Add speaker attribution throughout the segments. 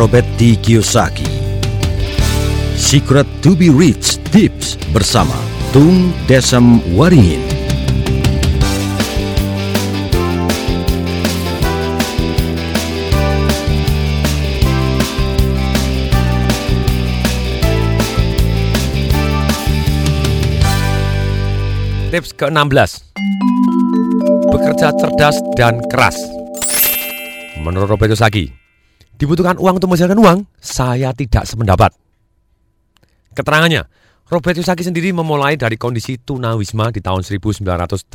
Speaker 1: Robert T. Kiyosaki. Secret to be Rich Tips bersama Tung Desem Waringin.
Speaker 2: Tips ke-16 Bekerja cerdas dan keras Menurut Robert Kiyosaki Dibutuhkan uang untuk menghasilkan uang Saya tidak sependapat Keterangannya Robert Kiyosaki sendiri memulai dari kondisi tunawisma di tahun 1985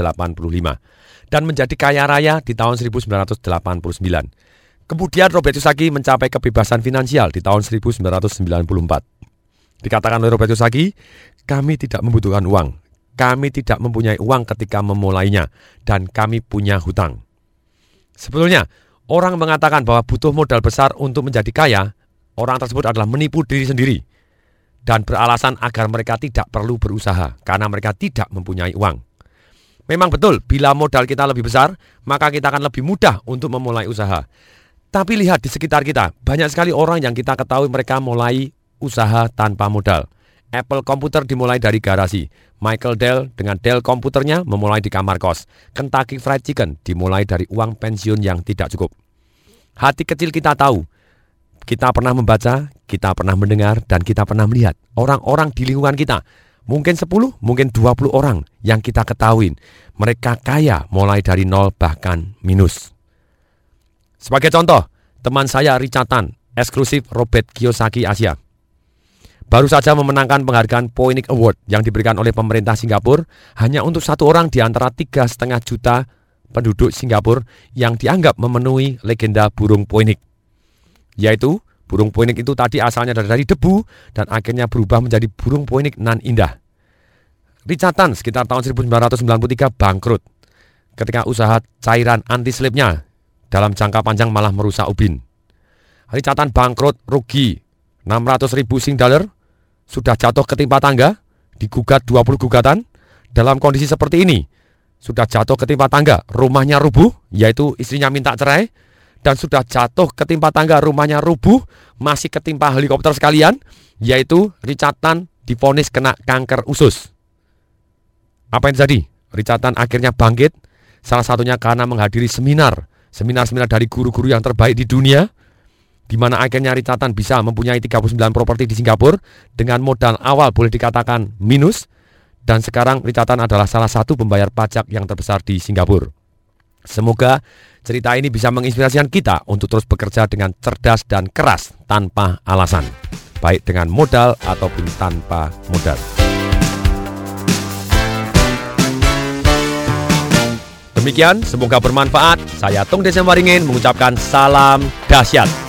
Speaker 2: dan menjadi kaya raya di tahun 1989. Kemudian Robert Kiyosaki mencapai kebebasan finansial di tahun 1994. Dikatakan oleh Robert Kiyosaki, kami tidak membutuhkan uang, kami tidak mempunyai uang ketika memulainya, dan kami punya hutang. Sebetulnya, orang mengatakan bahwa butuh modal besar untuk menjadi kaya, orang tersebut adalah menipu diri sendiri dan beralasan agar mereka tidak perlu berusaha karena mereka tidak mempunyai uang. Memang betul, bila modal kita lebih besar, maka kita akan lebih mudah untuk memulai usaha. Tapi lihat di sekitar kita, banyak sekali orang yang kita ketahui mereka mulai usaha tanpa modal. Apple komputer dimulai dari garasi. Michael Dell dengan Dell komputernya memulai di kamar kos. Kentucky Fried Chicken dimulai dari uang pensiun yang tidak cukup. Hati kecil kita tahu. Kita pernah membaca, kita pernah mendengar, dan kita pernah melihat orang-orang di lingkungan kita. Mungkin 10, mungkin 20 orang yang kita ketahui. Mereka kaya mulai dari nol bahkan minus. Sebagai contoh, teman saya Richard Tan, eksklusif Robert Kiyosaki Asia baru saja memenangkan penghargaan Poinik Award yang diberikan oleh pemerintah Singapura hanya untuk satu orang di antara tiga setengah juta penduduk Singapura yang dianggap memenuhi legenda burung Poinik. Yaitu, burung Poinik itu tadi asalnya dari, debu dan akhirnya berubah menjadi burung Poinik nan indah. Richard sekitar tahun 1993 bangkrut ketika usaha cairan anti slipnya dalam jangka panjang malah merusak ubin. Richard bangkrut rugi 600 ribu sing dollar sudah jatuh ketimpa tangga, digugat 20 gugatan, dalam kondisi seperti ini, sudah jatuh ketimpa tangga, rumahnya rubuh, yaitu istrinya minta cerai, dan sudah jatuh ketimpa tangga, rumahnya rubuh, masih ketimpa helikopter sekalian, yaitu Richard Tan difonis kena kanker usus. Apa yang terjadi? Richard Tan akhirnya bangkit, salah satunya karena menghadiri seminar, seminar-seminar dari guru-guru yang terbaik di dunia, di mana akhirnya Richard Tan bisa mempunyai 39 properti di Singapura dengan modal awal boleh dikatakan minus dan sekarang Richard Tan adalah salah satu pembayar pajak yang terbesar di Singapura. Semoga cerita ini bisa menginspirasikan kita untuk terus bekerja dengan cerdas dan keras tanpa alasan, baik dengan modal ataupun tanpa modal. Demikian, semoga bermanfaat. Saya Tung Desem Waringin mengucapkan salam dahsyat.